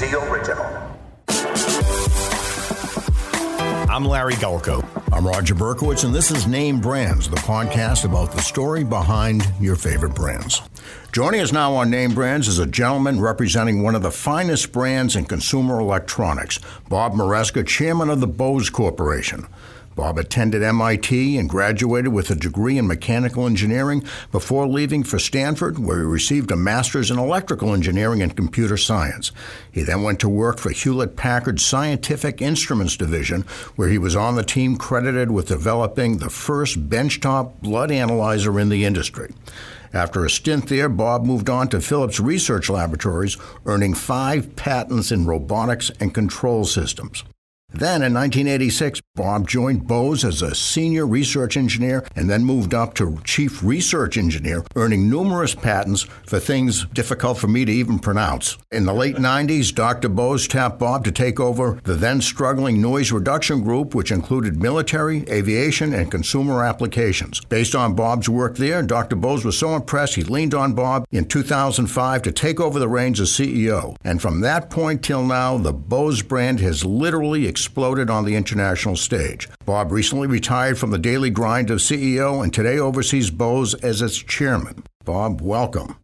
Original. I'm Larry Gulko. I'm Roger Berkowitz, and this is Name Brands, the podcast about the story behind your favorite brands. Joining us now on Name Brands is a gentleman representing one of the finest brands in consumer electronics, Bob Maresca, chairman of the Bose Corporation. Bob attended MIT and graduated with a degree in mechanical engineering before leaving for Stanford, where he received a master's in electrical engineering and computer science. He then went to work for Hewlett Packard's Scientific Instruments Division, where he was on the team credited with developing the first benchtop blood analyzer in the industry. After a stint there, Bob moved on to Philips Research Laboratories, earning five patents in robotics and control systems. Then in 1986, Bob joined Bose as a senior research engineer and then moved up to chief research engineer, earning numerous patents for things difficult for me to even pronounce. In the late 90s, Dr. Bose tapped Bob to take over the then struggling noise reduction group, which included military, aviation, and consumer applications. Based on Bob's work there, Dr. Bose was so impressed he leaned on Bob in 2005 to take over the reins as CEO. And from that point till now, the Bose brand has literally exploded on the international stage. Bob recently retired from the daily grind of CEO and today oversees Bose as its chairman. Bob, welcome.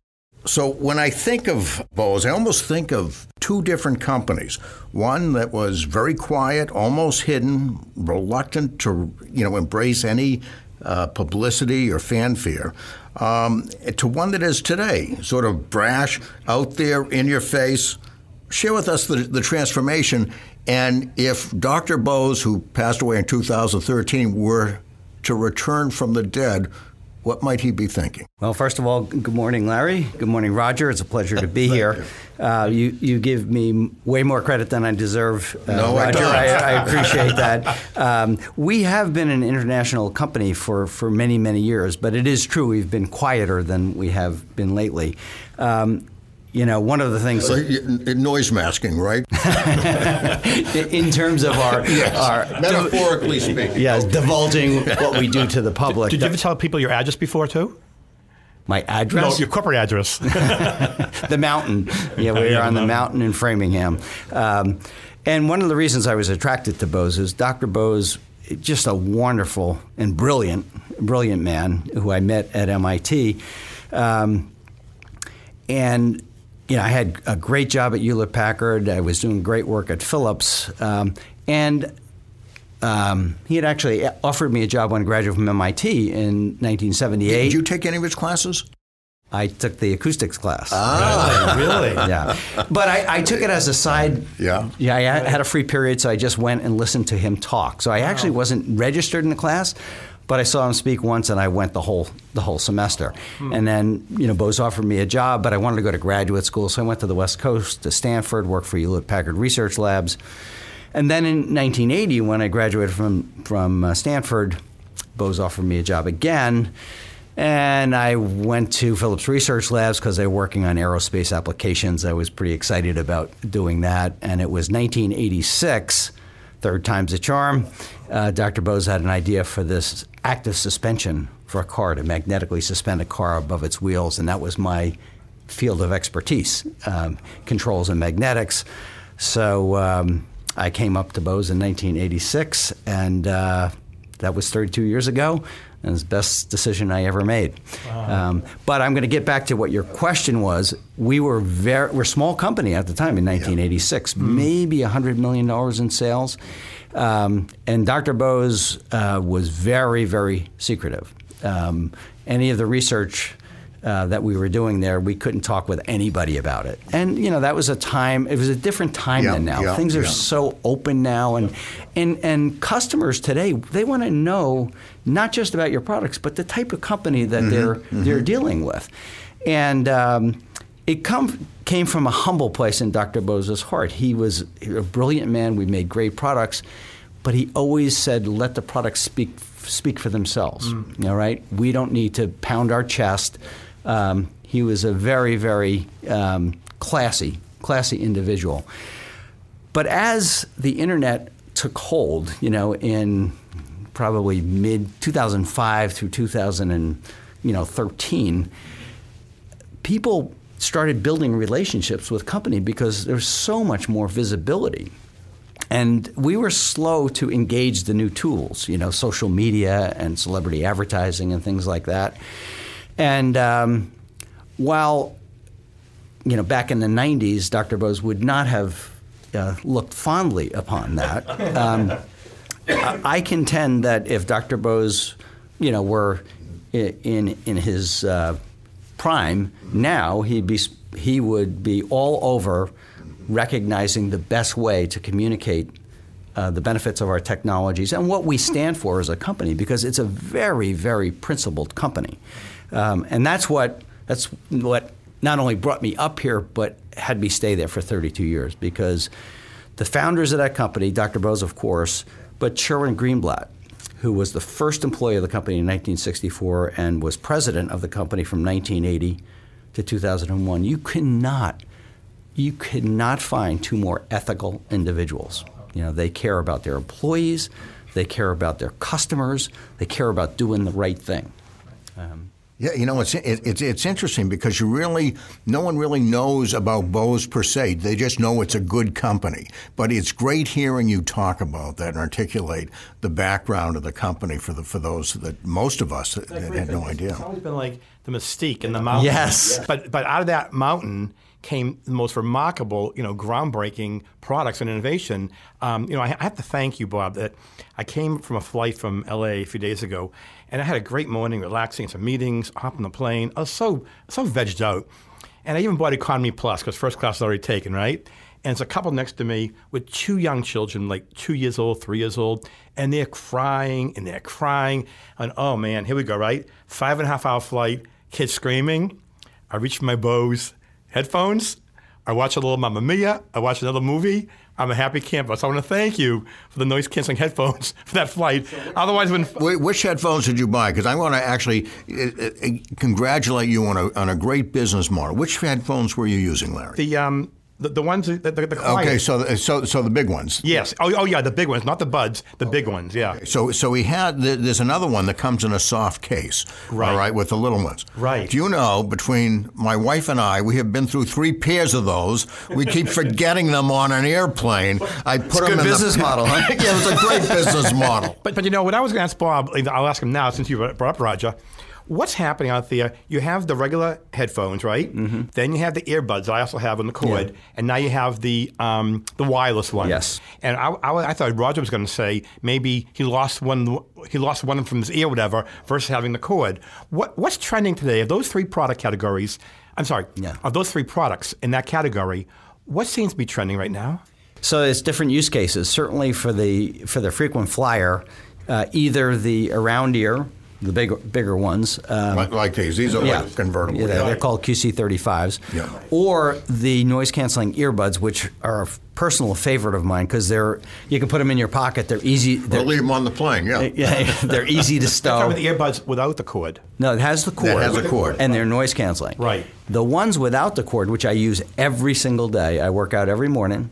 So when I think of Bose, I almost think of two different companies. One that was very quiet, almost hidden, reluctant to you know embrace any uh, publicity or fanfare, um, to one that is today, sort of brash, out there, in your face. Share with us the, the transformation and if Dr. Bose, who passed away in 2013, were to return from the dead, what might he be thinking? Well, first of all, good morning, Larry. Good morning, Roger. It's a pleasure to be here. You. Uh, you. you give me way more credit than I deserve, uh, no, Roger. I, I, I, appreciate that. Um, we have been an international company for, for many, many years, but it is true we've been quieter than we have been lately. Um, you know, one of the things uh, noise masking, right? in terms of our, yes. our metaphorically speaking, yes, divulging what we do to the public. Did you ever tell people your address before too? My address? No, your corporate address. the mountain. Yeah, we are on the mountain in Framingham. Um, and one of the reasons I was attracted to Bose is Dr. Bose, just a wonderful and brilliant, brilliant man who I met at MIT. Um, and you know, I had a great job at Hewlett Packard. I was doing great work at Philips, um, and um, he had actually offered me a job when I graduated from MIT in 1978. Did you take any of his classes? I took the acoustics class. Ah, really? Yeah, but I, I, took it as a side. Yeah, yeah. I had a free period, so I just went and listened to him talk. So I actually wasn't registered in the class, but I saw him speak once, and I went the whole the whole semester. Hmm. And then you know, Bose offered me a job, but I wanted to go to graduate school, so I went to the West Coast to Stanford, worked for Hewlett Packard Research Labs, and then in 1980, when I graduated from from uh, Stanford, Bose offered me a job again. And I went to Philips Research Labs because they were working on aerospace applications. I was pretty excited about doing that. And it was 1986 third time's a charm. Uh, Dr. Bose had an idea for this active suspension for a car to magnetically suspend a car above its wheels, and that was my field of expertise um, controls and magnetics. So um, I came up to Bose in 1986, and uh, that was 32 years ago. And it's the best decision I ever made. Wow. Um, but I'm going to get back to what your question was. We were very, we're a small company at the time in 1986, yeah. mm. maybe $100 million in sales. Um, and Dr. Bose uh, was very, very secretive. Um, any of the research uh, that we were doing there, we couldn't talk with anybody about it. And you know that was a time. It was a different time yeah, than now. Yeah, Things are yeah. so open now, and and and customers today they want to know not just about your products, but the type of company that mm-hmm, they're mm-hmm. they're dealing with, and. Um, it come, came from a humble place in Dr. Bose's heart. He was a brilliant man. We made great products, but he always said, "Let the products speak speak for themselves." Mm. All right, we don't need to pound our chest. Um, he was a very, very um, classy, classy individual. But as the internet took hold, you know, in probably mid 2005 through 2013, people started building relationships with company because there's so much more visibility. And we were slow to engage the new tools, you know, social media and celebrity advertising and things like that. And um, while, you know, back in the 90s, Dr. Bose would not have uh, looked fondly upon that, um, I contend that if Dr. Bose, you know, were in, in his uh, prime now, he'd be, he would be all over recognizing the best way to communicate uh, the benefits of our technologies and what we stand for as a company because it's a very, very principled company. Um, and that's what, that's what not only brought me up here, but had me stay there for 32 years because the founders of that company, Dr. Bose, of course, but Sherwin Greenblatt, who was the first employee of the company in 1964 and was president of the company from 1980 to 2001, you cannot you could not find two more ethical individuals. You know, they care about their employees, they care about their customers, they care about doing the right thing. Um, yeah, you know, it's, it's it's interesting because you really no one really knows about Bose per se. They just know it's a good company. But it's great hearing you talk about that and articulate the background of the company for the for those that most of us had no idea. It's always been like the mystique in the mountain. Yes, but but out of that mountain came the most remarkable, you know, groundbreaking products and innovation. Um, you know, I, I, have to thank you, Bob, that I came from a flight from LA a few days ago, and I had a great morning, relaxing, some meetings, hopping the plane. I was so so vegged out, and I even bought Economy Plus because first class is already taken, right? And it's a couple next to me with two young children, like two years old, three years old, and they're crying and they're crying. And oh man, here we go, right? Five and a half hour flight, kids screaming. I reach for my Bose headphones. I watch a little Mamma Mia. I watch another movie. I'm a happy camper. So I want to thank you for the noise canceling headphones for that flight. Otherwise, when which headphones did you buy? Because I want to actually uh, uh, congratulate you on a on a great business model. Which headphones were you using, Larry? The um, the, the ones the, the, the okay so so so the big ones. Yes. Oh, oh yeah the big ones not the buds the big ones yeah. So so we had there's another one that comes in a soft case right. all right with the little ones. Right. Do you know between my wife and I we have been through three pairs of those. We keep forgetting them on an airplane. I put them good in business the, model huh? yeah it's a great business model. But but you know what I was going to ask Bob I'll ask him now since you brought up Roger what's happening out there? You have the regular headphones, right? Mm-hmm. Then you have the earbuds. I also have on the cord, yeah. and now you have the um, the wireless one. Yes. And I, I, I thought Roger was going to say maybe he lost one. He lost one from his ear, whatever, versus having the cord. What what's trending today? Of those three product categories, I'm sorry. Yeah. Of those three products in that category, what seems to be trending right now? So it's different use cases. Certainly for the for the frequent flyer, uh, either the around ear the bigger bigger ones. Um, like, like, these. These are yeah. like convertible. Yeah, they're, they're called QC35s. Yeah. Or the noise canceling earbuds, which are a personal favorite of mine because they're you can put them in your pocket. They're easy. They're, we'll leave them on the plane. Yeah. yeah they're easy to stow. with the earbuds without the cord. No, it has the cord. It has the cord. And they're noise canceling. Right. The ones without the cord, which I use every single day. I work out every morning,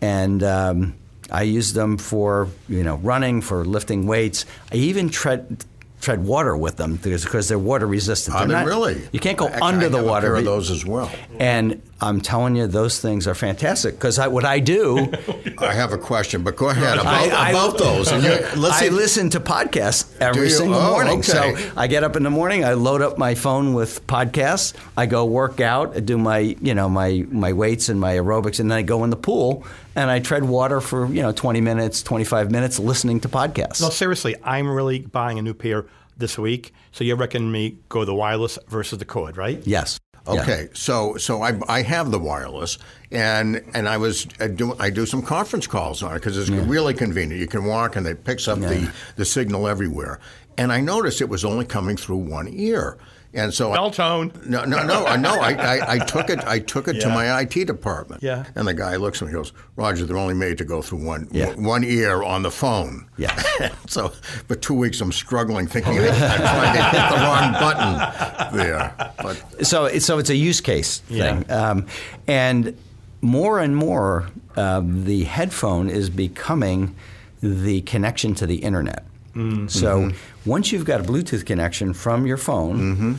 and. Um, I use them for you know running, for lifting weights. I even tread tread water with them because, because they're water resistant. I mean, not, really? You can't go Actually, under I the water. A pair of those as well. And I'm telling you, those things are fantastic because what I do. I have a question, but go ahead about, I, about those. And let's I listen to podcasts every single oh, morning. Okay. So I get up in the morning, I load up my phone with podcasts. I go work out, I do my you know my my weights and my aerobics, and then I go in the pool and I tread water for you know 20 minutes, 25 minutes, listening to podcasts. No, seriously, I'm really buying a new pair this week. So you reckon me go the wireless versus the cord, right? Yes. Okay, yeah. so so I, I have the wireless, and and I was I do I do some conference calls on it because it's yeah. really convenient. You can walk and it picks up yeah. the the signal everywhere. And I noticed it was only coming through one ear. And so bell tone. No, no, no, I know. I, I, I, took it. I took it yeah. to my IT department. Yeah. And the guy looks at me and goes, "Roger, they're only made to go through one yeah. one ear on the phone." Yeah. so, for two weeks, I'm struggling, thinking I'm trying to hit the wrong button there. But so, so it's a use case thing, yeah. um, and more and more, uh, the headphone is becoming the connection to the internet. Mm-hmm. So once you've got a Bluetooth connection from your phone, mm-hmm.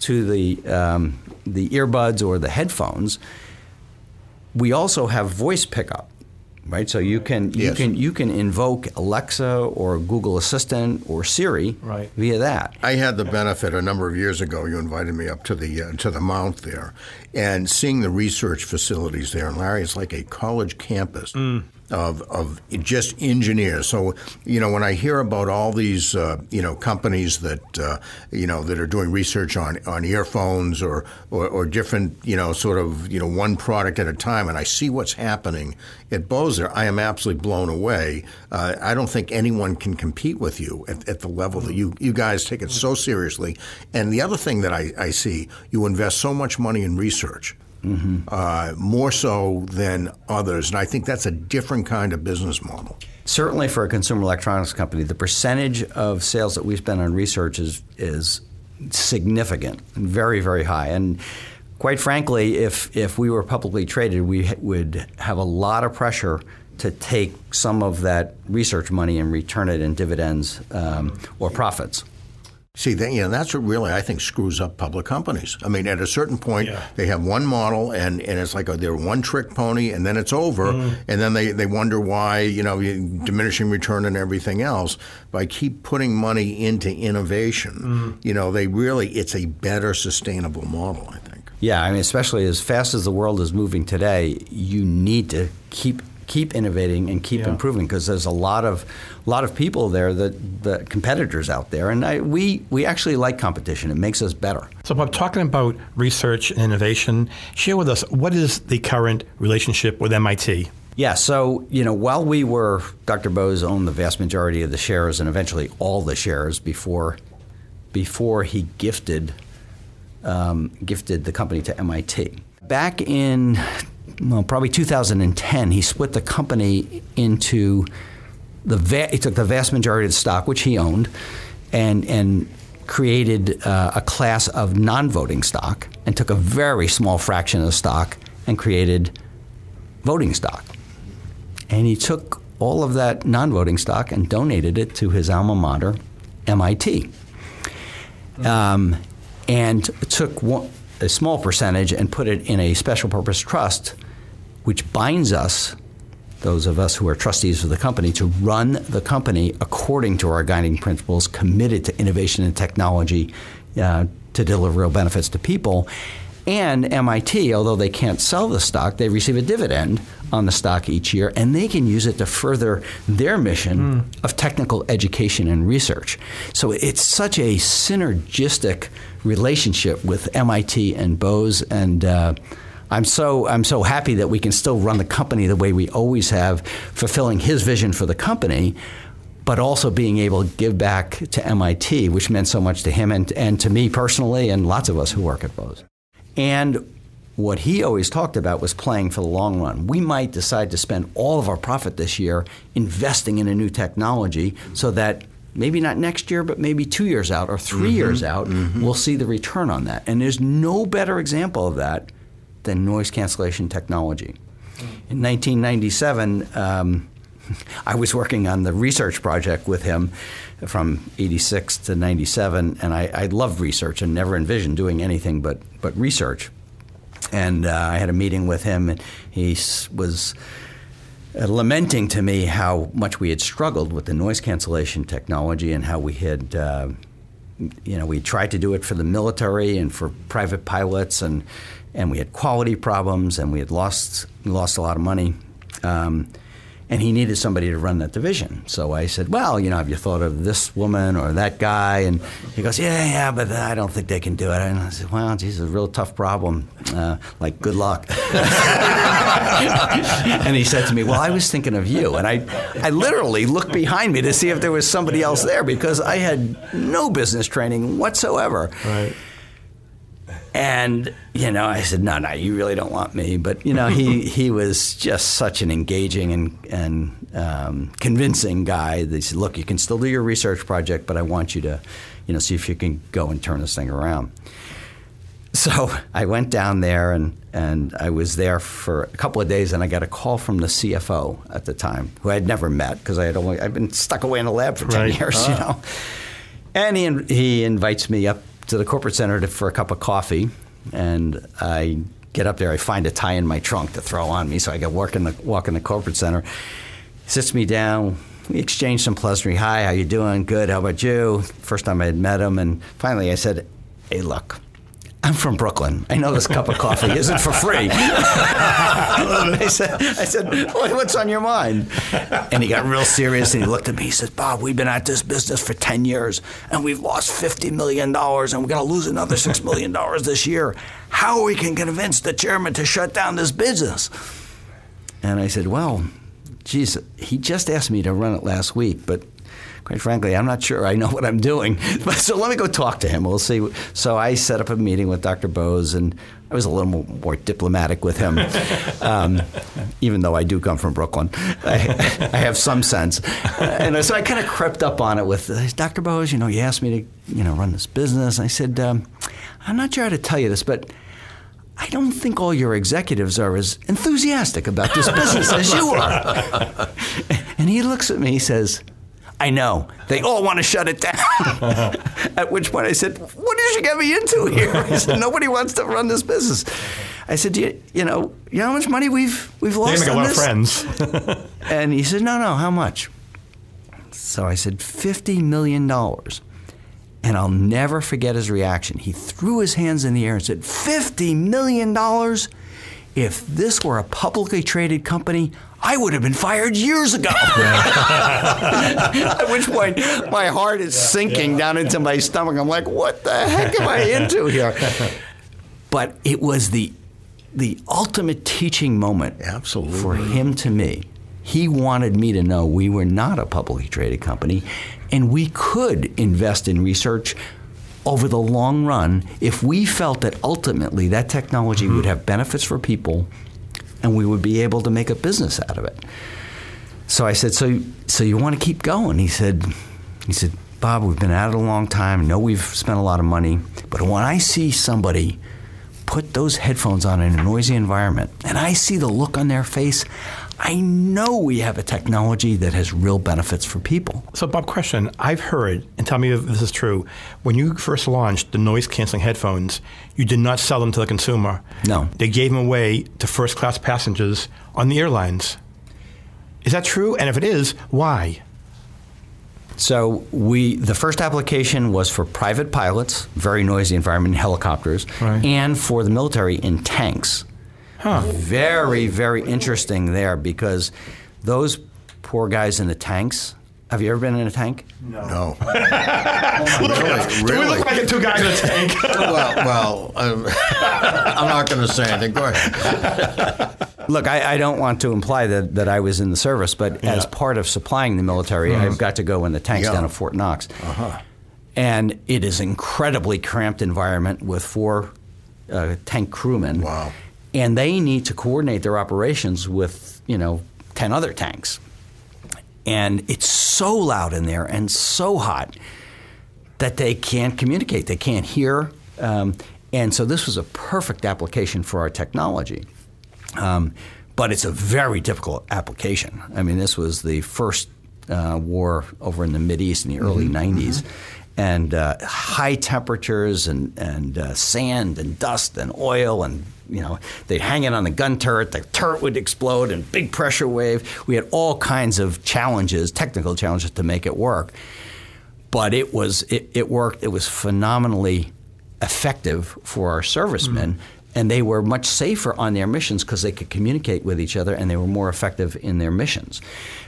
to the um, the earbuds or the headphones, we also have voice pickup right? So you can you Yes. can you can invoke Alexa or Google Assistant or Siri Right. via that. I had the benefit a number of years ago. You invited me up to the uh, to the Mount there, and seeing the research facilities there. And Larry, it's like a college campus of of just engineers. So you know, when I hear about all these uh, you know companies that uh, you know that are doing research on on earphones or, or or different you know sort of you know one product at a time, and I see what's happening at Bose, I am absolutely blown away. Uh, I don't think anyone can compete with you at, at the level that you, you guys take it so seriously. And the other thing that I, I see, you invest so much money in research, uh, more so than others. And I think that's a different kind of business model. Certainly, for a consumer electronics company, the percentage of sales that we spend on research is is significant, very very high, and. Quite frankly, if, if we were publicly traded, we ha- would have a lot of pressure to take some of that research money and return it in dividends um, or profits. See, that, you know, that's what really I think screws up public companies. I mean, at a certain point, Yeah. they have one model, and, and it's like a, they're one trick pony, and then it's over, mm-hmm. and then they, they wonder why, you know, diminishing return and everything else. By keep putting money into innovation, mm-hmm. you know, they really, it's a better sustainable model, I think. Yeah, I mean, especially as fast as the world is moving today, you need to keep keep innovating and keep Yeah. improving because there's a lot of lot of people there that the competitors out there, and I, we we actually like competition. It makes us better. So, Bob, talking about research and innovation, share with us what is the current relationship with MIT? Yeah, so you know, while we were Dr. Bose owned the vast majority of the shares and eventually all the shares before before he gifted um, gifted the company to MIT. Back in well, probably 2010, he split the company into the va- he took the vast majority of the stock, which he owned, and and created uh, a class of non-voting stock, and took a very small fraction of the stock and created voting stock. And he took all of that non-voting stock and donated it to his alma mater, MIT um, and took one, a small percentage and put it in a special purpose trust, which binds us, those of us who are trustees of the company, to run the company according to our guiding principles, committed to innovation and technology uh, to deliver real benefits to people. And MIT, although they can't sell the stock, they receive a dividend on the stock each year, and they can use it to further their mission of technical education and research. So it's such a synergistic relationship with MIT and Bose, and uh, I'm so I'm so happy that we can still run the company the way we always have, fulfilling his vision for the company. But also being able to give back to MIT, which meant so much to him and, and to me personally, and lots of us who work at Bose. And what he always talked about was playing for the long run. We might decide to spend all of our profit this year investing in a new technology so that maybe not next year, but maybe two years out or 3 mm-hmm. years out, mm-hmm. we'll see the return on that. And there's no better example of that than noise cancellation technology. In 1997, um, I was working on the research project with him from 86 to 97, and I, I loved research and never envisioned doing anything but, but research. And uh, I had a meeting with him, and he was uh, lamenting to me how much we had struggled with the noise cancellation technology and how we had, uh, you know, we tried to do it for the military and for private pilots, and and we had quality problems, and we had lost lost a lot of money. Um, and he needed somebody to run that division. So I said, "Well, you know, have you thought of this woman or that guy?" And he goes, "Yeah, yeah, but I don't think they can do it." And I said, "Well, geez, it's a real tough problem. Uh, like, good luck." and he said to me, "Well, I was thinking of you." And I, I literally looked behind me to see if there was somebody else there because I had no business training whatsoever. Right. And you know, I said, "No, no, you really don't want me." But you know, he he was just such an engaging and and um, convincing guy. They said, "Look, you can still do your research project, but I want you to, you know, see if you can go and turn this thing around." So I went down there and, and I was there for a couple of days, and I got a call from the CFO at the time, who I had never met because I had only I'd been stuck away in the lab for ten Right. years, you know. And he he invites me up to the corporate center to, for a cup of coffee, and I get up there. I find a tie in my trunk to throw on me, so I get work in the walk in the corporate center. Sits me down. We exchange some pleasantry. Hi, how you doing? Good. How about you? First time I had met him, and finally I said, "Hey, look." I'm from Brooklyn. I know this cup of coffee isn't for free. I said, I said, what's on your mind? And he got real serious and he looked at me. He says, Bob, we've been at this business for 10 years and we've lost $50 million and we're going to lose another $6 million this year. How we can convince the chairman to shut down this business? And I said, well, geez, he just asked me to run it last week, but quite frankly, I'm not sure I know what I'm doing. But so let me go talk to him. We'll see. So I set up a meeting with Dr. Bose, and I was a little more, more diplomatic with him, um, even though I do come from Brooklyn. I, I have some sense, and so I kind of crept up on it with uh, Dr. Bose. You know, you asked me to, you know, run this business. I said, um, I'm not sure how to tell you this, but. I don't think all your executives are as enthusiastic about this business as you are. And he looks at me, he says, I know. They all want to shut it down. At which point I said, What did you get me into here? He said, Nobody wants to run this business. I said, you, you know, you know how much money we've we've They lost make a on lot of friends. And he said, No, no, how much? So I said, $50 million. And I'll never forget his reaction. He threw his hands in the air and said, $50 million? If this were a publicly traded company, I would have been fired years ago. At which point, my heart is sinking down into my stomach. I'm like, what the heck am I into here? But it was the the ultimate teaching moment Absolutely. for him to me. He wanted me to know we were not a publicly traded company and we could invest in research over the long run if we felt that ultimately that technology mm-hmm. would have benefits for people and we would be able to make a business out of it. So I said, "So, so you want to keep going?" He said, "He said, Bob, we've been at it a long time. I know we've spent a lot of money, but when I see somebody put those headphones on in a noisy environment, and I see the look on their face, I know we have a technology that has real benefits for people." So, Bob, question. I've heard, and tell me if this is true, when you first launched the noise canceling headphones, you did not sell them to the consumer. No. They gave them away to first class passengers on the airlines. Is that true? And if it is, why? So we the first application was for private pilots, very noisy environment, helicopters, Right. and for the military in tanks. Huh. Very, very interesting there because those poor guys in the tanks. Have you ever been in a tank? No. no Do we look like two guys in a tank? well, well um, I'm not going to say anything. Go ahead. Look, I, I don't want to imply that, that I was in the service, but as Yeah. Mm-hmm. part of supplying the military, I've got to go in the tanks Yeah. down at Fort Knox. Uh-huh. And it is incredibly cramped environment with four uh, tank crewmen. Wow. And they need to coordinate their operations with, you know, 10 other tanks. And it's so loud in there and so hot that they can't communicate. They can't hear. Um, and so this was a perfect application for our technology. Um, but it's a very difficult application. I mean, this was the first uh, war over in the Mid East in the early 90s. And uh, high temperatures and, and uh, sand and dust and oil and you know they'd hang it on the gun turret. The turret would explode and big pressure wave. We had all kinds of challenges, technical challenges to make it work but it was it, it worked. It was phenomenally effective for our servicemen, and they were much safer on their missions because they could communicate with each other, and they were more effective in their missions,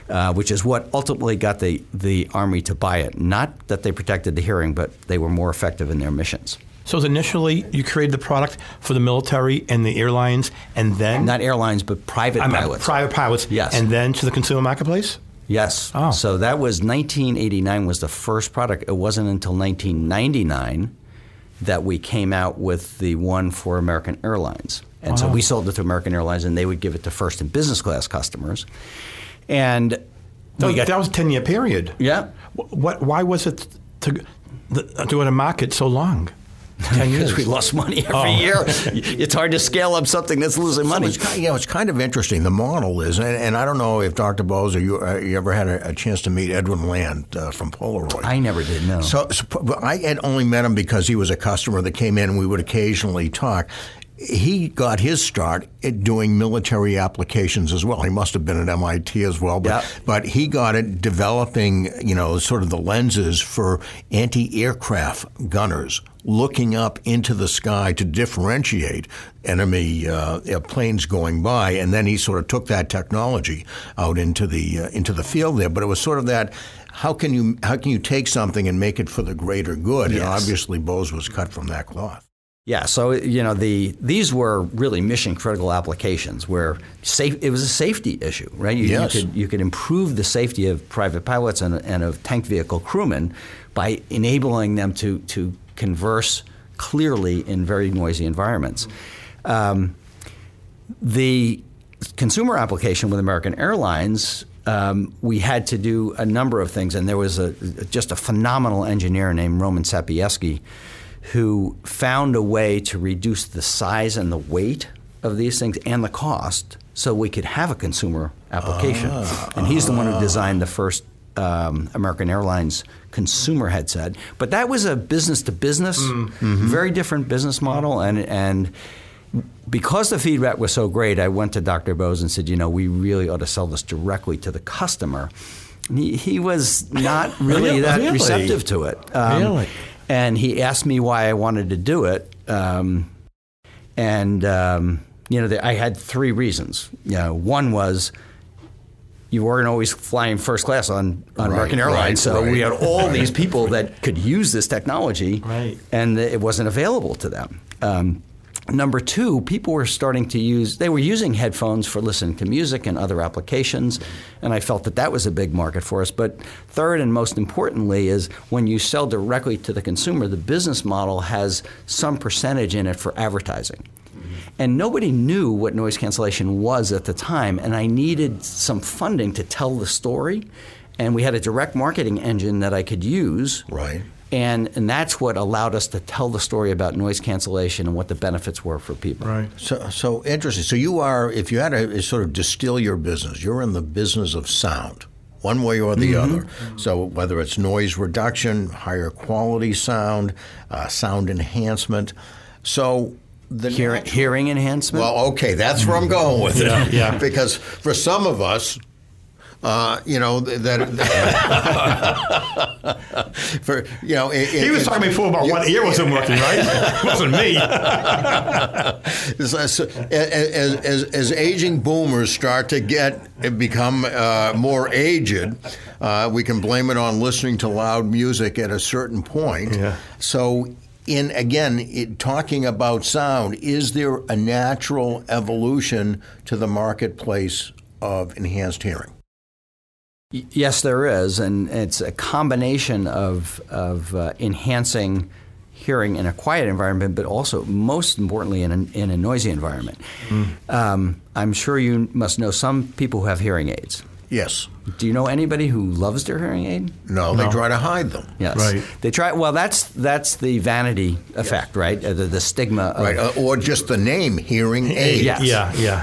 uh, which is what ultimately got the the army to buy it. Not that they protected the hearing, but they were more effective in their missions. So, initially you created the product for the military and the airlines, and then Not airlines, but private I mean, pilots. private pilots, Yes. and then to the consumer marketplace. Yes. Oh. So that was 1989 was the first product. It wasn't until 1999 that we came out with the one for American Airlines. And so we sold it to American Airlines and they would give it to first and business class customers. And That, we got that was a ten year period. Yeah. What? Why was it to to go to market so long? Because we lost money every Oh. year. It's hard to scale up something that's losing money. It's kind, you know, it's kind of interesting. The model is, and, and I don't know if Dr. Bose or you, uh, you ever had a, a chance to meet Edwin Land uh, from Polaroid. I never did know. So, so I had only met him because he was a customer that came in and we would occasionally talk. He got his start at doing military applications as well. He must have been at MIT as well, but Yeah. but he got it developing, you know, sort of the lenses for anti-aircraft gunners looking up into the sky to differentiate enemy uh, planes going by, and then he sort of took that technology out into the uh, into the field there. But it was sort of that. How can you how can you take something and make it for the greater good? And obviously, Bose was cut from that cloth. Yeah, so you know the these were really mission critical applications where safe it was a safety issue, right? You, Yes. you could you could improve the safety of private pilots and, and of tank vehicle crewmen by enabling them to to converse clearly in very noisy environments. Um, the consumer application with American Airlines, um, we had to do a number of things, and there was a just a phenomenal engineer named Roman Sapiejewski who found a way to reduce the size and the weight of these things and the cost so we could have a consumer application. and he's the one who designed the first um, American Airlines consumer headset. But that was a business to business, very different business model, and and because the feedback was so great, I went to Dr. Bose and said, you know, we really ought to sell this directly to the customer. And He, he was not really Really? that receptive to it. Um, Really? And he asked me why I wanted to do it. Um, and, um, you know, the, I had three reasons. You know, one was you weren't always flying first class on, on Right, American Airlines. right, so we had all these people that could use this technology, Right. and it wasn't available to them. Um, number two, people were starting to use, they were using headphones for listening to music and other applications, and I felt that that was a big market for us. But third and most importantly is when you sell directly to the consumer, the business model has some percentage in it for advertising. Mm-hmm. And nobody knew what noise cancellation was at the time, and I needed some funding to tell the story. And we had a direct marketing engine that I could use. Right. And, and that's what allowed us to tell the story about noise cancellation and what the benefits were for people. Right. So, so interesting. So you are, if you had to sort of distill your business, you're in the business of sound, one way or the other. So whether it's noise reduction, higher quality sound, uh, sound enhancement. So the Hear, natural- hearing enhancement. Well, okay, that's where I'm going with it. Yeah, yeah. Because for some of us, uh, you know that. for you know, it, He was talking before about one ear wasn't working, right? it wasn't me. As, as, as, as aging boomers start to get become uh, more aged, uh, we can blame it on listening to loud music at a certain point. Yeah. So, in again, it, talking about sound, is there a natural evolution to the marketplace of enhanced hearing? Y- Yes, there is, and it's a combination of of uh, enhancing hearing in a quiet environment, but also, most importantly, in a, in a noisy environment. Um, I'm sure you must know some people who have hearing aids. Yes. Do you know anybody who loves their hearing aid? No, they try to hide them. Yes. Right. They try. Well, that's that's the vanity effect, right? Uh, the, the stigma. Of, Right, uh, or just the name hearing aid. Yes. Yeah, yeah.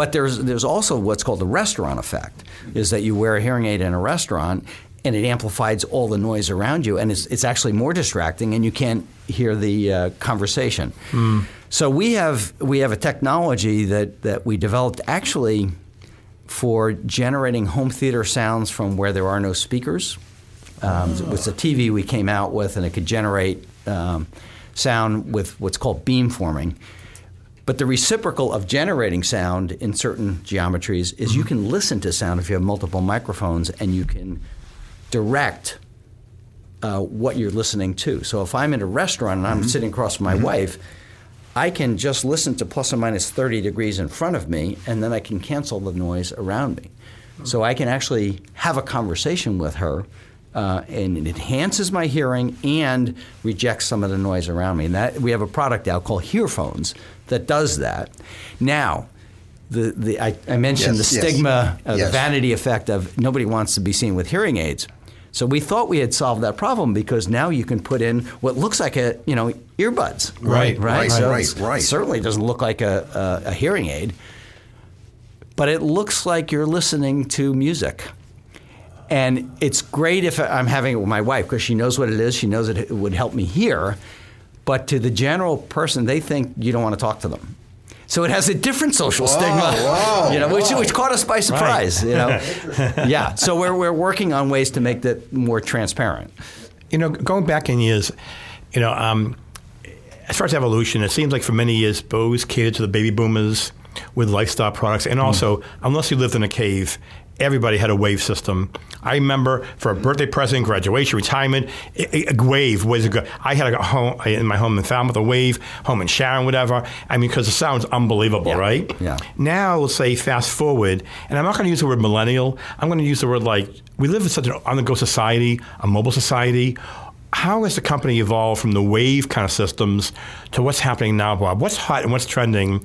But there's there's also what's called the restaurant effect, is that you wear a hearing aid in a restaurant and it amplifies all the noise around you, and it's, it's actually more distracting, and you can't hear the uh, conversation. So we have we have a technology that that we developed actually for generating home theater sounds from where there are no speakers. Um, It was a TV we came out with, and it could generate um, sound with what's called beamforming. But the reciprocal of generating sound in certain geometries is you can listen to sound if you have multiple microphones, and you can direct uh, what you're listening to. So if I'm in a restaurant and I'm sitting across from my wife, I can just listen to plus or minus 30 degrees in front of me, and then I can cancel the noise around me. So I can actually have a conversation with her, uh, and it enhances my hearing and rejects some of the noise around me. And that we have a product out called Hearphones that does that. Now, the, the I, I mentioned Yes, the yes. stigma, uh, Yes. the vanity effect of nobody wants to be seen with hearing aids. So we thought we had solved that problem because now you can put in what looks like a you know earbuds. Right, right, right, so right, right. Certainly doesn't look like a, a, a hearing aid, but it looks like you're listening to music. And it's great if I'm having it with my wife because she knows what it is. She knows it would help me hear. But to the general person, they think you don't want to talk to them. So it has a different social stigma, wow, you know, which, which caught us by surprise. You know, yeah. So we're we're working on ways to make that more transparent. You know, going back in years, you know, um, as far as evolution, it seems like for many years, Bose catered to the baby boomers with lifestyle products, and also, unless you lived in a cave, everybody had a wave system. I remember for a birthday present, graduation, retirement, a, a wave was a good. I had a home in my home in Falmouth, a wave, home in Sharon, whatever. I mean, because it sound's unbelievable, Yeah. right? Yeah. Now, let's say fast forward, and I'm not going to use the word millennial. I'm going to use the word like we live in such an on-the-go society, a mobile society. How has the company evolved from the wave kind of systems to what's happening now, Bob? What's hot and what's trending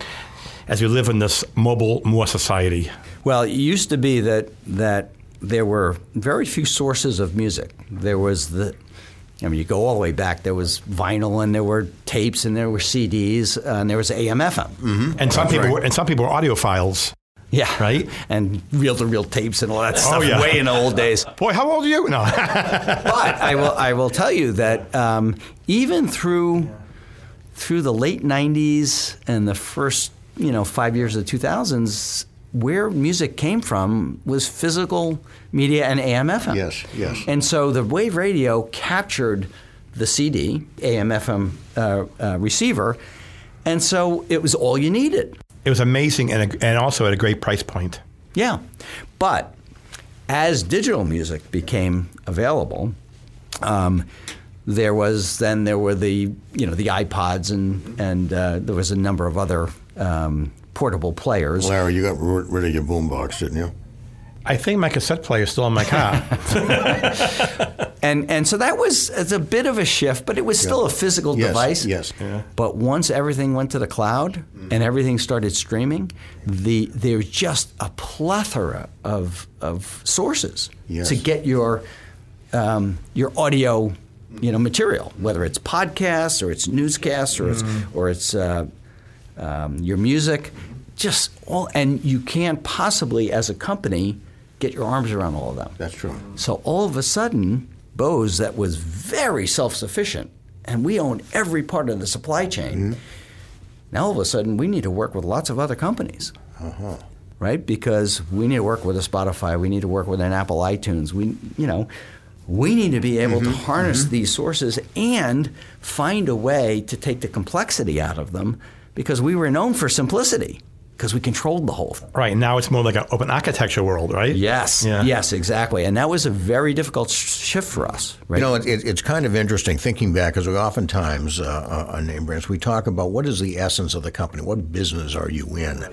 as we live in this mobile more society? Well, it used to be that that there were very few sources of music. There was the I mean, you go all the way back. There was vinyl, and there were tapes, and there were CDs, uh, and there was AM, FM. Mm-hmm. And some people were, and some people were audiophiles. Yeah, Right? And reel-to-reel tapes and all that stuff. oh, yeah. Way in the old days. Boy, how old are you? No. but I will I will tell you that um, even through through the late '90s and the first you know five years of the 2000s, where music came from was physical media and AM/FM. Yes, yes. And so the wave radio captured the CD AM/FM uh, uh, receiver, and so it was all you needed. it was amazing and, a, and also at a great price point. Yeah. But as digital music became available, um, there was then there were the you know the iPods and and uh, there was a number of other um, portable players. Larry, you got rid rid of your boombox, didn't you? I think my cassette player is still in my car. And and so that was it's a bit of a shift, but it was still a physical Yes, device. yes. But once everything went to the cloud and everything started streaming, the there's just a plethora of of sources Yes. to get your um, your audio, you know, material, whether it's podcasts or it's newscasts or it's or it's uh, um, your music, just all, and you can't possibly, as a company, get your arms around all of them. That's true. So all of a sudden, Bose, that was very self sufficient, and we owned every part of the supply chain. Now all of a sudden, we need to work with lots of other companies. Uh-huh. Right? Because we need to work with a Spotify, we need to work with an Apple iTunes. We, you know, we need to be able to harness these sources and find a way to take the complexity out of them because we were known for simplicity because we controlled the whole thing. right now, it's more like an open architecture world, right? Yes, Yeah. yes, exactly. And that was a very difficult sh- shift for us. Right? You know, it, it, it's kind of interesting thinking back, because we oftentimes uh, on name brands we talk about what is the essence of the company, what business are you in,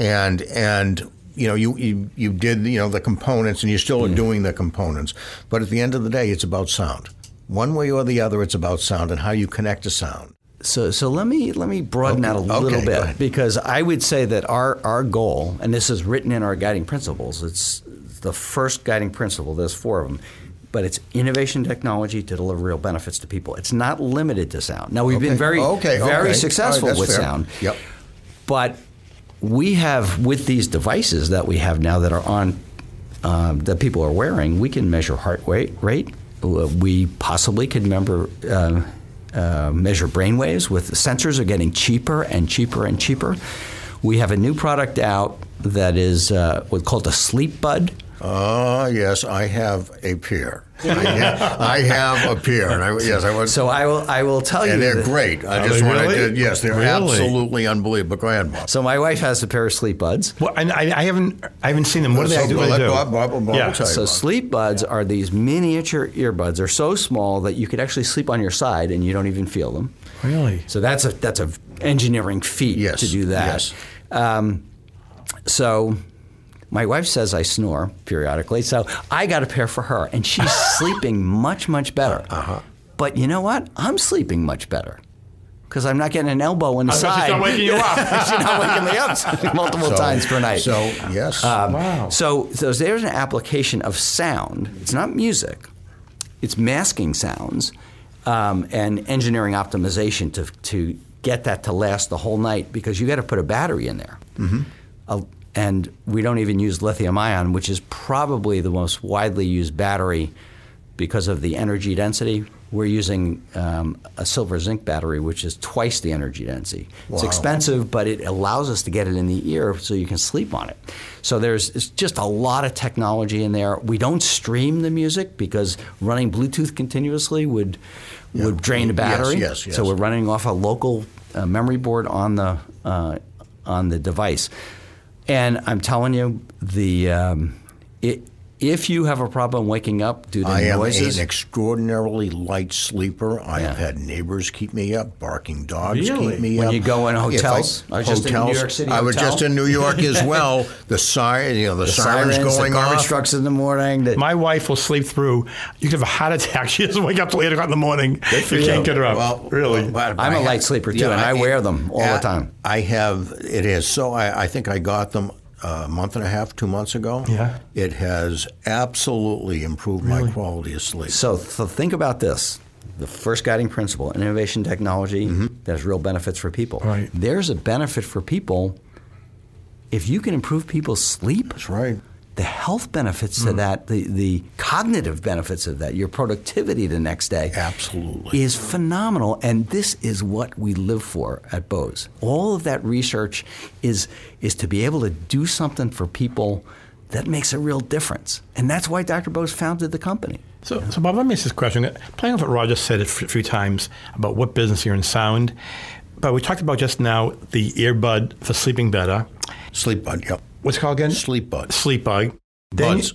and and you know you, you you did you know the components, and you still are doing the components, but at the end of the day, it's about sound. One way or the other, it's about sound and how you connect to sound. So, so let me let me broaden Okay, that a little go bit because I would say that our our goal, and this is written in our guiding principles. It's the first guiding principle. There's four of them, but it's innovation technology to deliver real benefits to people. It's not limited to sound. Now we've been very okay, very okay. successful right, with fair. sound. Yep. But we have with these devices that we have now that are on um, that people are wearing, we can measure heart rate. Rate. We possibly could remember. Uh, uh, measure brain waves with sensors are getting cheaper and cheaper and cheaper. We have a new product out that is uh, called a sleep bud. Ah, yes, I have a pair. I have, a pair, and I, yes, I was. So I will I will tell you. and they're that- great. I just they wanted to. Yes, they're Really? absolutely unbelievable. Go ahead, Bob. So my wife has a pair of sleep buds. Well, and I, I haven't I haven't seen them. What do they So do? What do they let do? Bob- Bob- Bob yeah. tell you. So Bob. sleep buds are these miniature earbuds. They're so small that you could actually sleep on your side and you don't even feel them. Really? So that's a that's a engineering feat Yes, to do that. yes. Um, so my wife says I snore periodically, so I got a pair for her, and she's sleeping much much better. Uh-huh. But you know what? I'm sleeping much better. Because I'm not getting an elbow in the I was gonna side. she's not waking you up. she's not waking me up multiple So- times per night. So yes, Um, Wow. So, so there's an application of sound. It's not music, it's masking sounds um, and engineering optimization to to get that to last the whole night because you got to put a battery in there. Uh, and we don't even use lithium ion, which is probably the most widely used battery because of the energy density. We're using um, a silver zinc battery, which is twice the energy density. It's expensive, but it allows us to get it in the ear so you can sleep on it. So there's it's just a lot of technology in there. We don't stream the music because running Bluetooth continuously would would drain the Yes, battery. yes, yes. So we're running off a local uh, memory board on the uh, on the device. And I'm telling you, the um, it, if you have a problem waking up due to I am an extraordinarily light sleeper. I have Yeah. had neighbors keep me up, barking dogs Really? keep me When up. When you go in hotels? I was just in New hotels- York City I was hotel. just in New York as well. The siren, you know, the, the sirens, sirens, going the garbage off. trucks in the morning. The, My wife will sleep through. You could have a heart attack. She doesn't wake up till eight o'clock in the morning. You you. can't get her up. Well, really. well, I'm I a have- light sleeper, too, and I wear them all the time. I have. It is so. I, I think I got them a month and a half, two months ago. Yeah. It has absolutely improved my quality of sleep. So th- think about this. The first guiding principle, innovation technology mm-hmm. that has real benefits for people. Right. There's a benefit for people if you can improve people's sleep. That's right. The health benefits to hmm. that, the, the cognitive benefits of that, your productivity the next day Absolutely. is phenomenal. And this is what we live for at Bose. All of that research is, is to be able to do something for people that makes a real difference. And that's why Dr. Bose founded the company. So, so Bob, let me ask this question. Playing off what Roger said a f- few times about what business you're in sound, but we talked about just now the earbud for sleeping better. Sleep bud. Yep. What's it called again? Sleep bud. Sleep bug. Then Buds.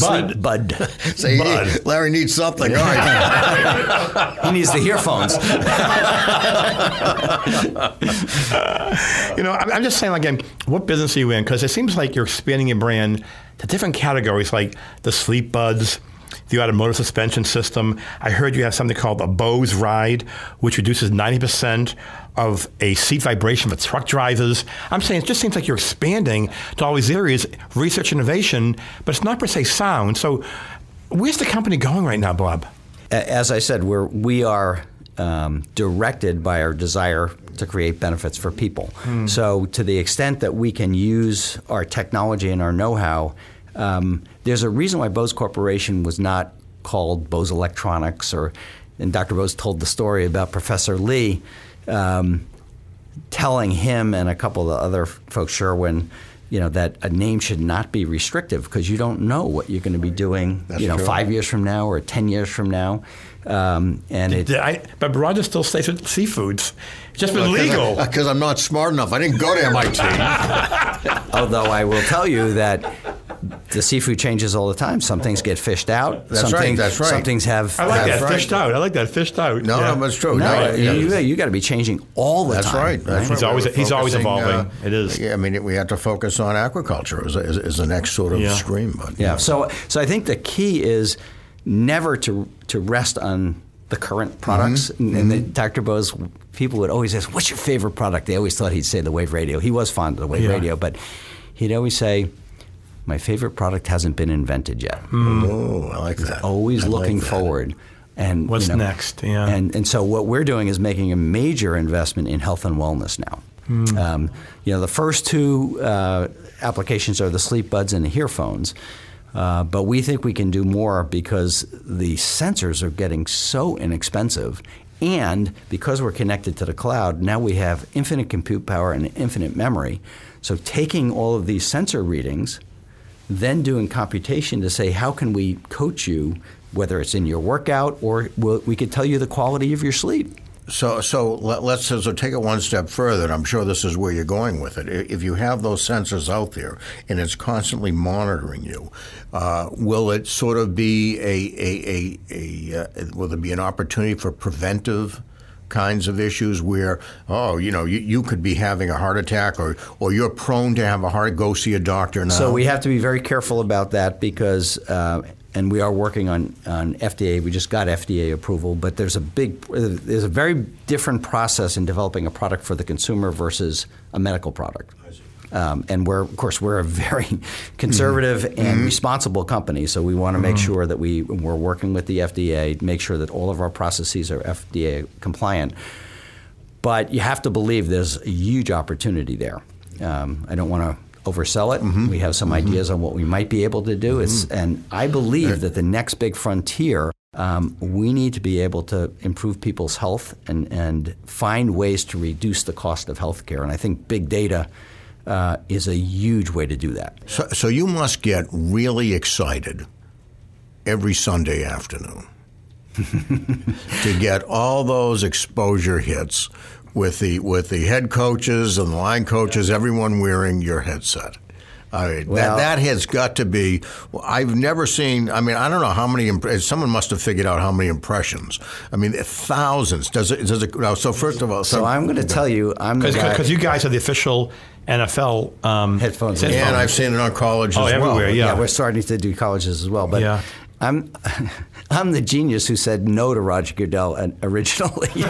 Bud. Sleep bud. Say, Bud. Larry needs something. All right. he needs the earphones. You know, I'm, I'm just saying, again, what business are you in? Because it seems like you're expanding your brand to different categories, like the sleep buds, the automotive suspension system. I heard you have something called a Bose Ride, which reduces 90% of a seat vibration for truck drivers. I'm saying it just seems like you're expanding to all these areas, research, innovation, but it's not per se sound. So, where's the company going right now, Bob? As I said, we're, we are um, directed by our desire to create benefits for people. So, to the extent that we can use our technology and our know how, um, there's a reason why Bose Corporation was not called Bose Electronics, or, and Dr. Bose told the story about Professor Lee. Um, telling him and a couple of the other folks, Sherwin, you know, that a name should not be restrictive because you don't know what you're going to be doing, That's you know, true. five years from now or 10 years from now. Um, and it, Did I, but Roger still stays with seafoods. It's just been legal. Because I'm not smart enough. I didn't go to MIT. although I will tell you that the seafood changes all the time. Some things get fished out. That's some right, things, that's right. Some things have. I like have- that right. fished out. I like that fished out. No, Yeah. no, but it's true. No, No, you, yeah. you, got to be changing all the That's time. right. That's He's right. always- he's always focusing, evolving. It is. Yeah, I mean, we have to focus on aquaculture as, as, as the next sort of Yeah. stream. But Yeah. So, so I think the key is never to to rest on the current products. Mm-hmm. And, and the, Dr. Bose, people would always ask, "What's your favorite product?" They always thought he'd say the Wave Radio. He was fond of the Wave Yeah. Radio, but he'd always say, "My favorite product hasn't been invented yet." oh, I like that. Always I like looking that. forward. And What's you know, next? Yeah. And and so what we're doing is making a major investment in health and wellness now. Hmm. Um, you know, the first two uh, applications are the sleep buds and the earphones. Uh, but we think we can do more because the sensors are getting so inexpensive. And because we're connected to the cloud, now we have infinite compute power and infinite memory. So taking all of these sensor readings, then doing computation to say how can we coach you, whether it's in your workout or we could tell you the quality of your sleep. So, so let, let's so take it one step further. And I'm sure this is where you're going with it. If you have those sensors out there and it's constantly monitoring you, uh, will it sort of be a a a, a uh, will there be an opportunity for preventive? Kinds of issues where oh you know you, you could be having a heart attack or or you're prone to have a heart go see a doctor now So we have to be very careful about that because, uh, and we are working on, on FDA. We just got FDA approval, but there's a big, there's a very different process in developing a product for the consumer versus a medical product. Um, and we're, of course, we're a very conservative mm-hmm. and mm-hmm. responsible company, so we want to make mm-hmm. sure that we we're working with the FDA, make sure that all of our processes are FDA compliant. But you have to believe there's a huge opportunity there. Um, I don't want to oversell it. Mm-hmm. We have some mm-hmm. ideas on what we might be able to do. Mm-hmm. and I believe that the next big frontier, um, we need to be able to improve people's health and, and find ways to reduce the cost of healthcare. And I think big data uh, is a huge way to do that. So, so you must get really excited every Sunday afternoon. to get all those exposure hits with the with the head coaches and the line coaches, everyone wearing your headset. I mean, well, that, that has got to be. I've never seen. I mean, I don't know how many. Someone must have figured out how many impressions. I mean, thousands. Does it? Does it? So first of all, so, so I'm going to tell you, I'm because you guys are the official NFL um, headphones, and. I've seen it on colleges oh, as everywhere, well. Yeah. yeah, we're starting to do colleges as well. But yeah. I'm I'm the genius who said no to Roger Goodell originally. you,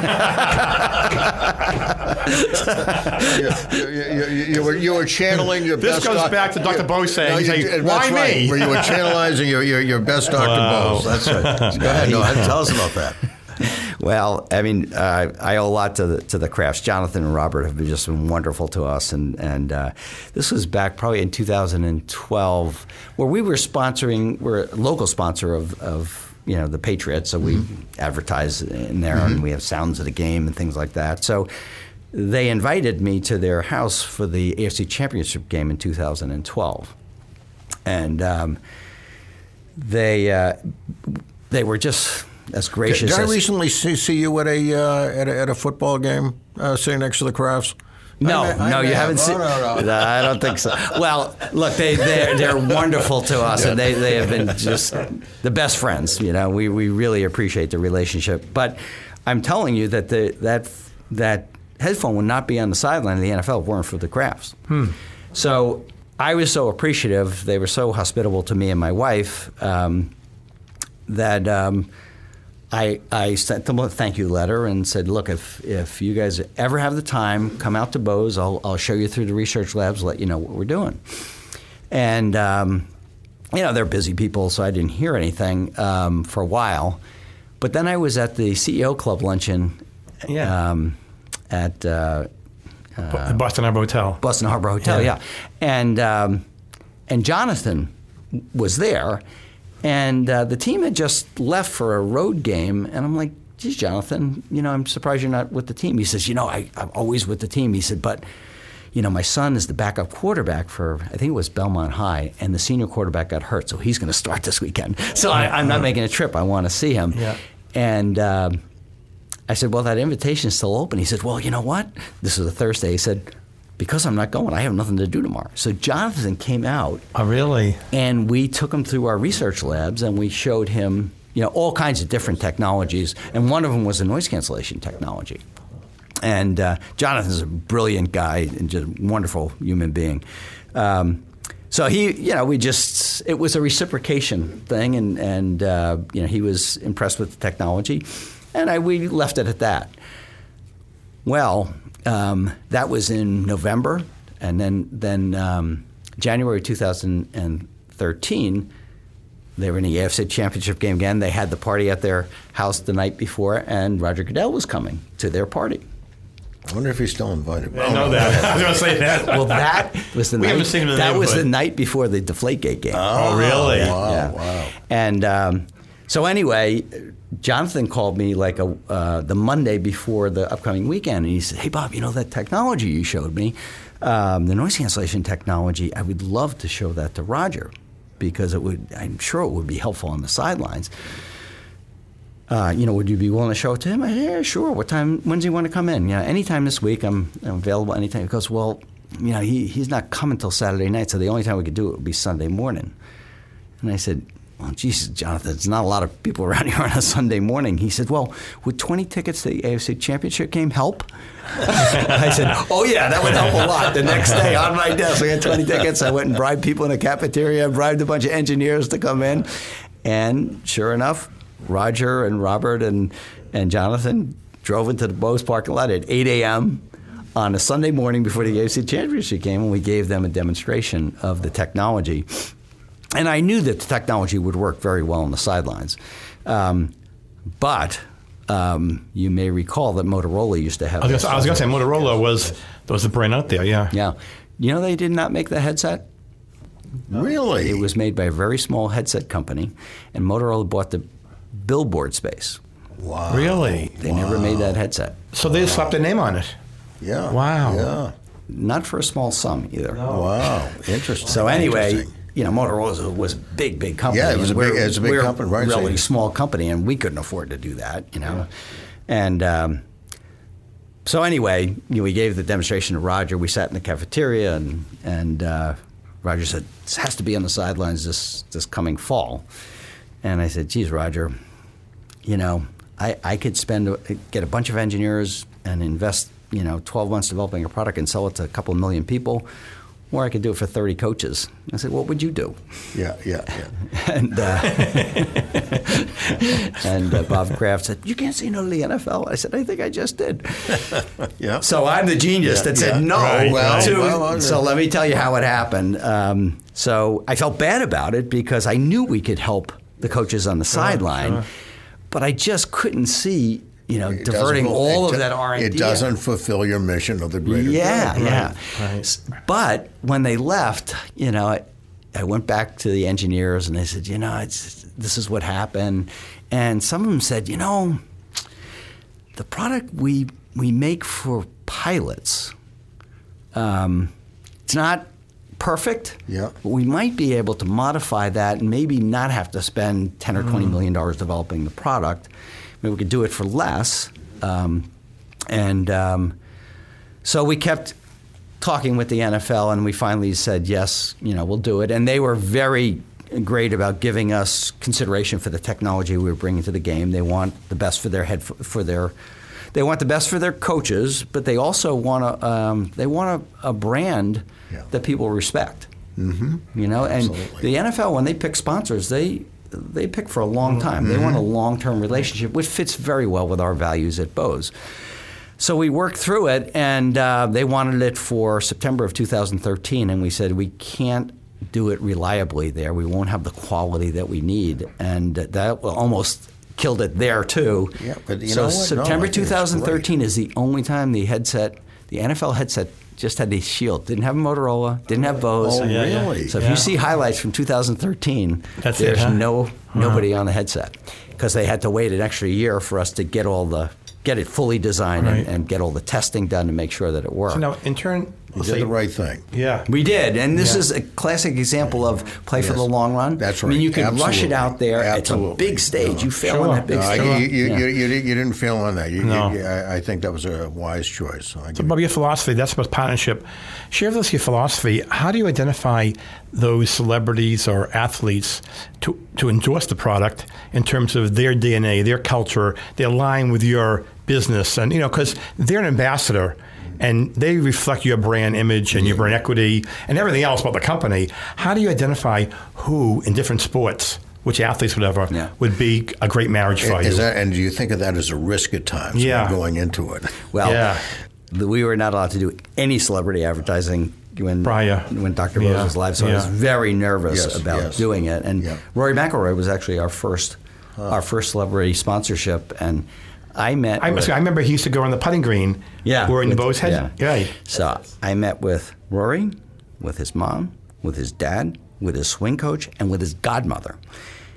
you, you, you, were, you were channeling your this best. This goes back to Dr. Bose saying, no, saying "Why me?" Right, where you were channelizing your, your, your best Dr. Wow. Bose. That's it. Go ahead. No, tell us about that. Well, I mean, uh, I owe a lot to the, to the Krafts. Jonathan and Robert have been just been wonderful to us, and and uh, this was back probably in 2012, where we were sponsoring, we're a local sponsor of, of you know the Patriots, so we mm-hmm. advertise in there, mm-hmm. and we have sounds of the game and things like that. So they invited me to their house for the AFC Championship game in 2012, and um, they uh, they were just as gracious. Did, did I recently see, see you at a, uh, at a, at a football game uh, sitting next to the Krafts? No, I, I, no, you haven't seen. No, no, no. I don't think so. Well, look, they they're, they're wonderful to us, yeah. and they, they have been just the best friends. You know, we, we really appreciate the relationship. But I'm telling you that the that that headphone would not be on the sideline of the NFL if it weren't for the Krafts. Hmm. So I was so appreciative. They were so hospitable to me and my wife um, that. Um, I, I sent them a thank you letter and said, look, if, if you guys ever have the time, come out to Bose. I'll, I'll show you through the research labs, let you know what we're doing. And, um, you know, they're busy people, so I didn't hear anything um, for a while. But then I was at the CEO Club luncheon yeah. um, at uh, uh, Boston Harbor Hotel. Boston Harbor Hotel, yeah. yeah. And, um, and Jonathan was there. And uh, the team had just left for a road game, and I'm like, geez, Jonathan, you know, I'm surprised you're not with the team. He says, you know, I, I'm always with the team. He said, but, you know, my son is the backup quarterback for, I think it was Belmont High, and the senior quarterback got hurt, so he's going to start this weekend. So I, am not making a trip. I want to see him. Yeah. And uh, I said, well, that invitation is still open. He said, well, you know what? This is a Thursday. He said, because I'm not going, I have nothing to do tomorrow. So Jonathan came out. Oh, really? And we took him through our research labs and we showed him, you know, all kinds of different technologies. And one of them was a noise cancellation technology. And uh, Jonathan's a brilliant guy and just a wonderful human being. Um, so he, you know, we just, it was a reciprocation thing. And, and uh, you know, he was impressed with the technology. And I, we left it at that. Well, um, that was in November, and then then um, January 2013, they were in the AFC Championship game again. They had the party at their house the night before, and Roger Goodell was coming to their party. I wonder if he's still invited. I know that. I was going to say that. well, that was the we night. Haven't seen him in that the was the night before the Deflategate game. Oh, oh really? Wow, yeah. wow. And um, so anyway, Jonathan called me like a, uh, the Monday before the upcoming weekend, and he said, "Hey Bob, you know that technology you showed me, um, the noise cancellation technology. I would love to show that to Roger because it would. I'm sure it would be helpful on the sidelines." Uh, you know, would you be willing to show it to him? Said, yeah, sure. What time? When does he want to come in? Yeah, anytime this week. I'm, I'm available anytime. He goes, well, you know, he, he's not coming till Saturday night, so the only time we could do it would be Sunday morning. And I said, well, Jesus, Jonathan, there's not a lot of people around here on a Sunday morning. He said, well, would 20 tickets to the AFC Championship game help? I said, oh, yeah, that would help a lot. The next day on my desk, I had 20 tickets. I went and bribed people in a cafeteria, bribed a bunch of engineers to come in. And sure enough, Roger and Robert and, and Jonathan drove into the Bose parking lot at 8 a.m., on a Sunday morning before the AFC Championship game, and we gave them a demonstration of the technology. And I knew that the technology would work very well on the sidelines. Um, but um, you may recall that Motorola used to have. I was going to say Motorola was was the brand out there. Yeah. Yeah. You know, they did not make the headset. Really? It was made by a very small headset company, and Motorola bought the billboard space. wow. Really. They never made that headset. So they just slapped a name on it. Yeah. Wow. Yeah. Not for a small sum either. Wow. Interesting. So anyway, Interesting. You know, Motorola was a, big, big company. Yeah, it was a big- it was a big company, right, so Really small company, and we couldn't afford to do that, you know. And um, so anyway, you know, we gave the demonstration to Roger. We sat in the cafeteria, and and uh, Roger said, "This has to be on the sidelines this this coming fall." And I said, "Geez, Roger, you know, I, I could spend get a bunch of engineers and invest, you know, 12 months developing a product and sell it to a couple million people, or I could do it for 30 coaches." I said, "What would you do?" Yeah, yeah, yeah. And uh, and uh, Bob Kraft said, "You can't say no to the NFL." I said, "I think I just did." Yeah. So I'm the genius Yeah, that said yeah. no. Right, Well, to- well, so let me tell you how it happened. Um, so I felt bad about it because I knew we could help the coaches on the sideline, but I just couldn't see, you know, It diverting doesn't- all of do- that R and D. It doesn't fulfill your mission of the greater Yeah, good. yeah. right. S- But when they left, you know, I, I went back to the engineers and they said, you know, it's, this is what happened. And some of them said, you know, the product we we make for pilots, um, it's not perfect. Yeah. But we might be able to modify that and maybe not have to spend ten or twenty million dollars developing the product. We could do it for less. Um, and um, so we kept talking with the NFL, and we finally said yes. You know, we'll do it. And they were very great about giving us consideration for the technology we were bringing to the game. They want the best for their head for their. They want the best for their coaches, but they also want a um, they want a, a brand Yeah. that people respect. Mm-hmm. You know, and the NFL when they pick sponsors, they they pick for a long time. They want a long term relationship, which fits very well with our values at Bose. So we worked through it, and uh, they wanted it for September of 2013, and we said we can't do it reliably there. We won't have the quality that we need, and that almost killed it there too. Yeah, but you so know what? No, September it's 2013 is the only time the headset, the NFL headset. Just had the shield. Didn't have a Motorola. Didn't have Bose. Oh, Yeah, yeah. really? So if Yeah. you see highlights from 2013, That's it, there's huh? no nobody on the headset because they had to wait an extra year for us to get all the get it fully designed Right. and, and get all the testing done to make sure that it worked. So now, in turn, You let's did the right thing. Yeah. we did, and this Yeah. is a classic example of play for the long run. That's right. I mean, you can rush it out there. Absolutely. It's a big stage. You fail Sure. on that big No, I- stage. you, you, Yeah. you, you, didn't- you didn't fail on that. You, No. you, I, I think that was a wise choice. So I So, give Bob, your philosophy, that's about partnership. Share with us your philosophy. How do you identify those celebrities or athletes to, to endorse the product in terms of their DNA, their culture, they align with your business? And, you know, because they're an ambassador and they reflect your brand image and your brand equity and everything else about the company. How do you identify who in different sports, which athletes, whatever, Yeah. would be a great marriage for Is you? that, and do you think of that as a risk at times when Yeah. going into it? Well, Yeah. we were not allowed to do any celebrity advertising when Prior. when Dr. Yeah. Bose was alive, so I was very nervous Yes, about yes. doing it. And Yeah. Rory McIlroy was actually our first our first celebrity sponsorship, and I met. I, with- I remember he used to go on the putting green. Yeah, Wearing the with- Bose head. yeah. Right. So I met with Rory, with his mom, with his dad, with his swing coach, and with his godmother.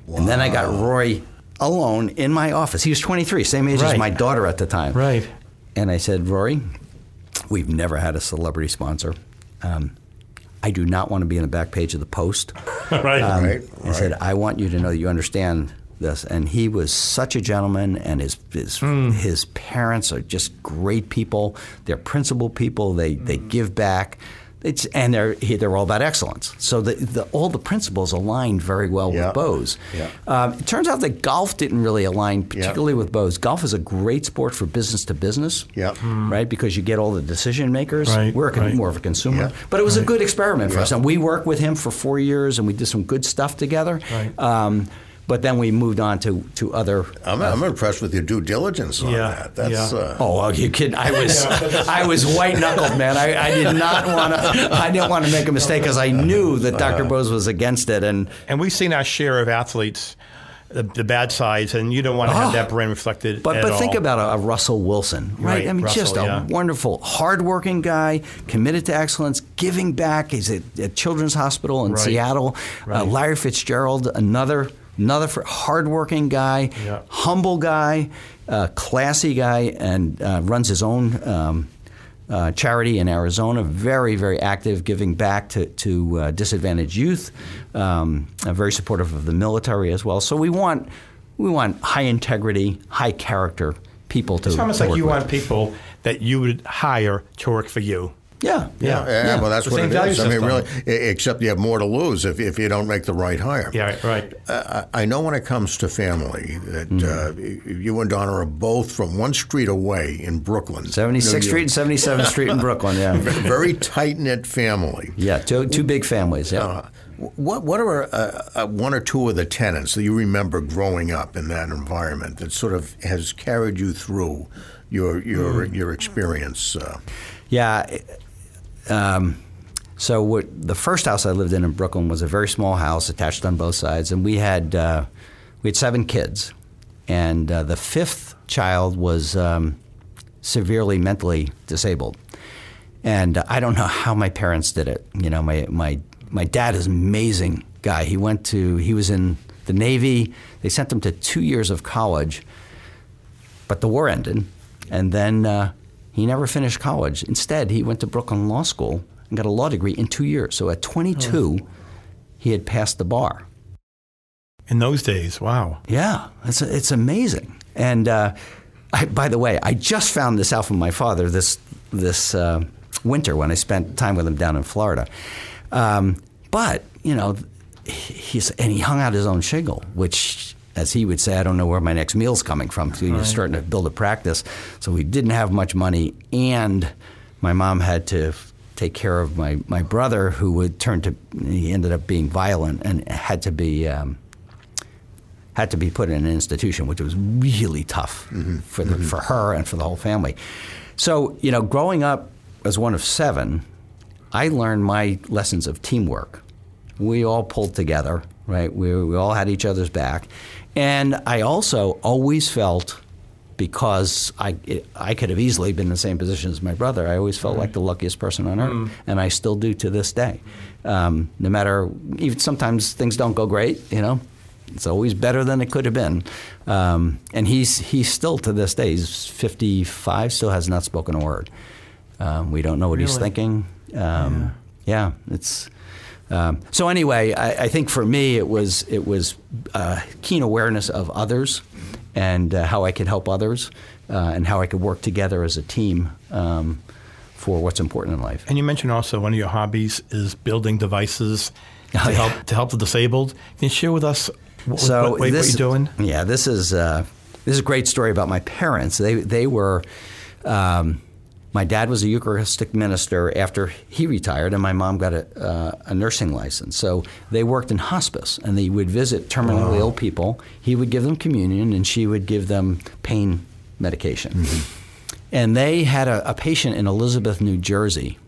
And then I got Rory alone in my office. He was 23, same age as my daughter at the time. Right. And I said, Rory, we've never had a celebrity sponsor. Um, I do not want to be in the back page of the Post. right. Um, Right, I said. I want you to know that you understand this. And he was such a gentleman, and his his, Hmm. his parents are just great people. They're principled people. They they Hmm. give back. It's, and they're they're all about excellence. So the, the, all the principles aligned very well Yeah. with Bose. Yeah. Um, it turns out that golf didn't really align particularly with Bose. Golf is a great sport for business to business. Yeah. Right, because you get all the decision makers. Right, We're a con- right. more of a consumer, Yeah. but it was a good experiment for Yeah. us. And we worked with him for four years, and we did some good stuff together. Right. Um, but then we moved on to to other. I'm, I'm impressed with your due diligence on Yeah, that. That's yeah. uh, Oh, are you kidding? I was I was white knuckled, man. I, I did not want to. I didn't want to make a mistake because I knew that Dr. Uh-huh. Bose was against it, and And we've seen our share of athletes, the, the bad sides, and you don't want to have Oh. that brand reflected. But at but think about a, a Russell Wilson, right? Right, I mean, Russell, just a yeah. wonderful, hardworking guy, committed to excellence, giving back. He's at, at Children's Hospital in Right. Seattle. Uh, Right. Larry Fitzgerald, another another fr- hardworking guy, Yeah. humble guy, uh, classy guy, and uh, runs his own. Um, uh, charity in Arizona, very, very active, giving back to, to uh, disadvantaged youth, um, very supportive of the military as well. So we want we want high integrity, high character people to. It's almost to like you with. want people that you would hire to work for you. Yeah, Yeah. yeah, well, that's The what same it value is. I mean, really, except you have more to lose if, if you don't make the right hire. Yeah, right. right. Uh, I I know when it comes to family that Mm-hmm. uh, you and Donna are both from one street away in Brooklyn. Seventy sixth New Street and Seventy Seventh Street in Brooklyn. Yeah, Very tight knit family. yeah, two two big families. Yeah. Uh, what what are uh, uh, one or two of the tenants that you remember growing up in that environment that sort of has carried you through your your Mm. your experience? Uh, Yeah. Um, so what, the first house I lived in in Brooklyn was a very small house attached on both sides, and we had uh, we had seven kids, and uh, the fifth child was um, severely mentally disabled, and uh, I don't know how my parents did it. You know, my my my dad is an amazing guy. He went to he was in the Navy. They sent him to two years of college but the war ended, and then uh, he never finished college. Instead, he went to Brooklyn Law School and got a law degree in two years. So at 22, he had passed the bar. In those days, wow. Yeah, it's, it's amazing. And uh, I, by the way, I just found this out from my father this this uh, winter when I spent time with him down in Florida. Um, but you know, he's and he hung out his own shingle, which. As he would say, I don't know where my next meal's coming from. So he was starting to build a practice. So we didn't have much money, and my mom had to take care of my, my brother, who would turn to he ended up being violent and had to be um, had to be put in an institution, which was really tough for the, for her and for the whole family. So you know, growing up as one of seven, I learned my lessons of teamwork. We all pulled together, right? We, we all had each other's back, and I also always felt. Because I, it, I could have easily been in the same position as my brother. I always felt like the luckiest person on earth, and I still do to this day. Um, no matter, even sometimes things don't go great, you know, it's always better than it could have been. Um, and he's he's still to this day. He's 55, still has not spoken a word. Um, we don't know what he's thinking. Um, yeah. it's. Um, so anyway, I, I think for me it was it was uh, keen awareness of others and uh, how I could help others uh, and how I could work together as a team um, for what's important in life. And you mentioned also one of your hobbies is building devices to Oh, yeah. help to help the disabled. Can you share with us what, so what, what, this, you're doing? Yeah, this is uh, this is a great story about my parents. They they were. Um, my dad was a Eucharistic minister after he retired, and my mom got a, uh, a nursing license. So they worked in hospice, and they would visit terminally ill people. He would give them communion, and she would give them pain medication. And they had a, a patient in Elizabeth, New Jersey,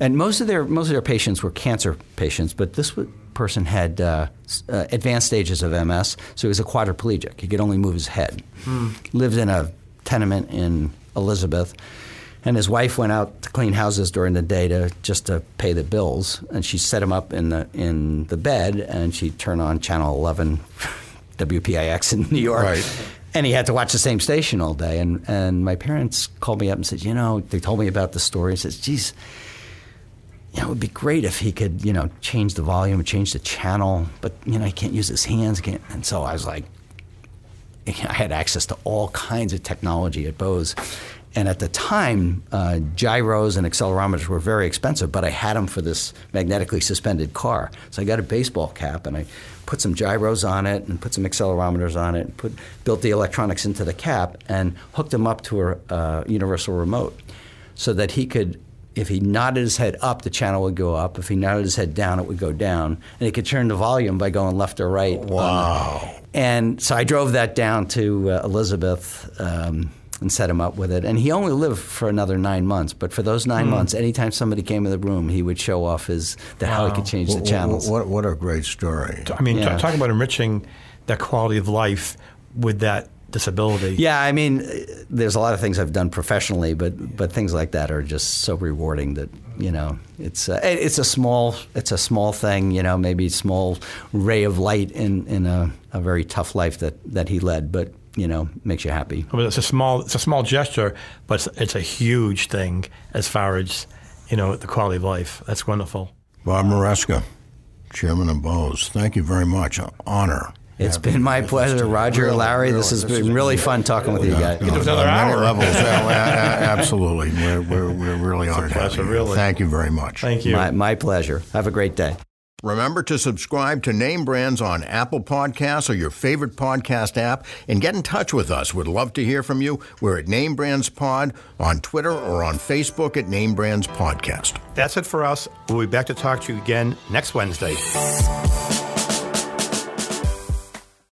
and most of their most of their patients were cancer patients, but this person had uh, uh, advanced stages of MS, so he was a quadriplegic. He could only move his head. Lived in a tenement in Elizabeth, and his wife went out to clean houses during the day to just to pay the bills. And she set him up in the in the bed, and she turned on channel eleven, WPIX in New York. Right. And he had to watch the same station all day. And, and my parents called me up and said, you know, they told me about the story. He says, geez, you know, it would be great if he could, you know, change the volume, change the channel, but, you know, he can't use his hands. Can't. And so I was like, I had access to all kinds of technology at Bose. And at the time, uh, gyros and accelerometers were very expensive, but I had them for this magnetically suspended car. So I got a baseball cap and I put some gyros on it and put some accelerometers on it, and put, built the electronics into the cap and hooked them up to a uh, universal remote so that he could if he nodded his head up, the channel would go up. If he nodded his head down, it would go down. And he could turn the volume by going left or right. Wow. And so I drove that down to uh, Elizabeth um, and set him up with it. And he only lived for another nine months. But for those nine months, anytime somebody came in the room, he would show off his the, how he could change the Wh- wh- channels. What, what a great story. I mean, t- Yeah. talking about enriching that quality of life with that disability. Yeah, I mean, uh, there's a lot of things I've done professionally, but but things like that are just so rewarding that you know it's uh, it- it's a small it's a small thing, you know, maybe a small ray of light in in a, a very tough life that that he led, but you know makes you happy. Oh, I mean, it's a small it's a small gesture, but it's, it's a huge thing as far as you know the quality of life. That's wonderful. Bob Maresca, Chairman of Bose, thank you very much. Honor. It's been my pleasure, Roger, Really, Larry. This has this been is- really fun talking with you guys. It was another on hour. levels. Yeah, a- a- absolutely. We're, we're, we're really honored to pleasure, really. Thank you very much. Thank you. My, my pleasure. Have a great day. Remember to subscribe to Name Brands on Apple Podcasts or your favorite podcast app and get in touch with us. We'd love to hear from you. We're at Name Brands Pod on Twitter or on Facebook at Name Brands Podcast. That's it for us. We'll be back to talk to you again next Wednesday.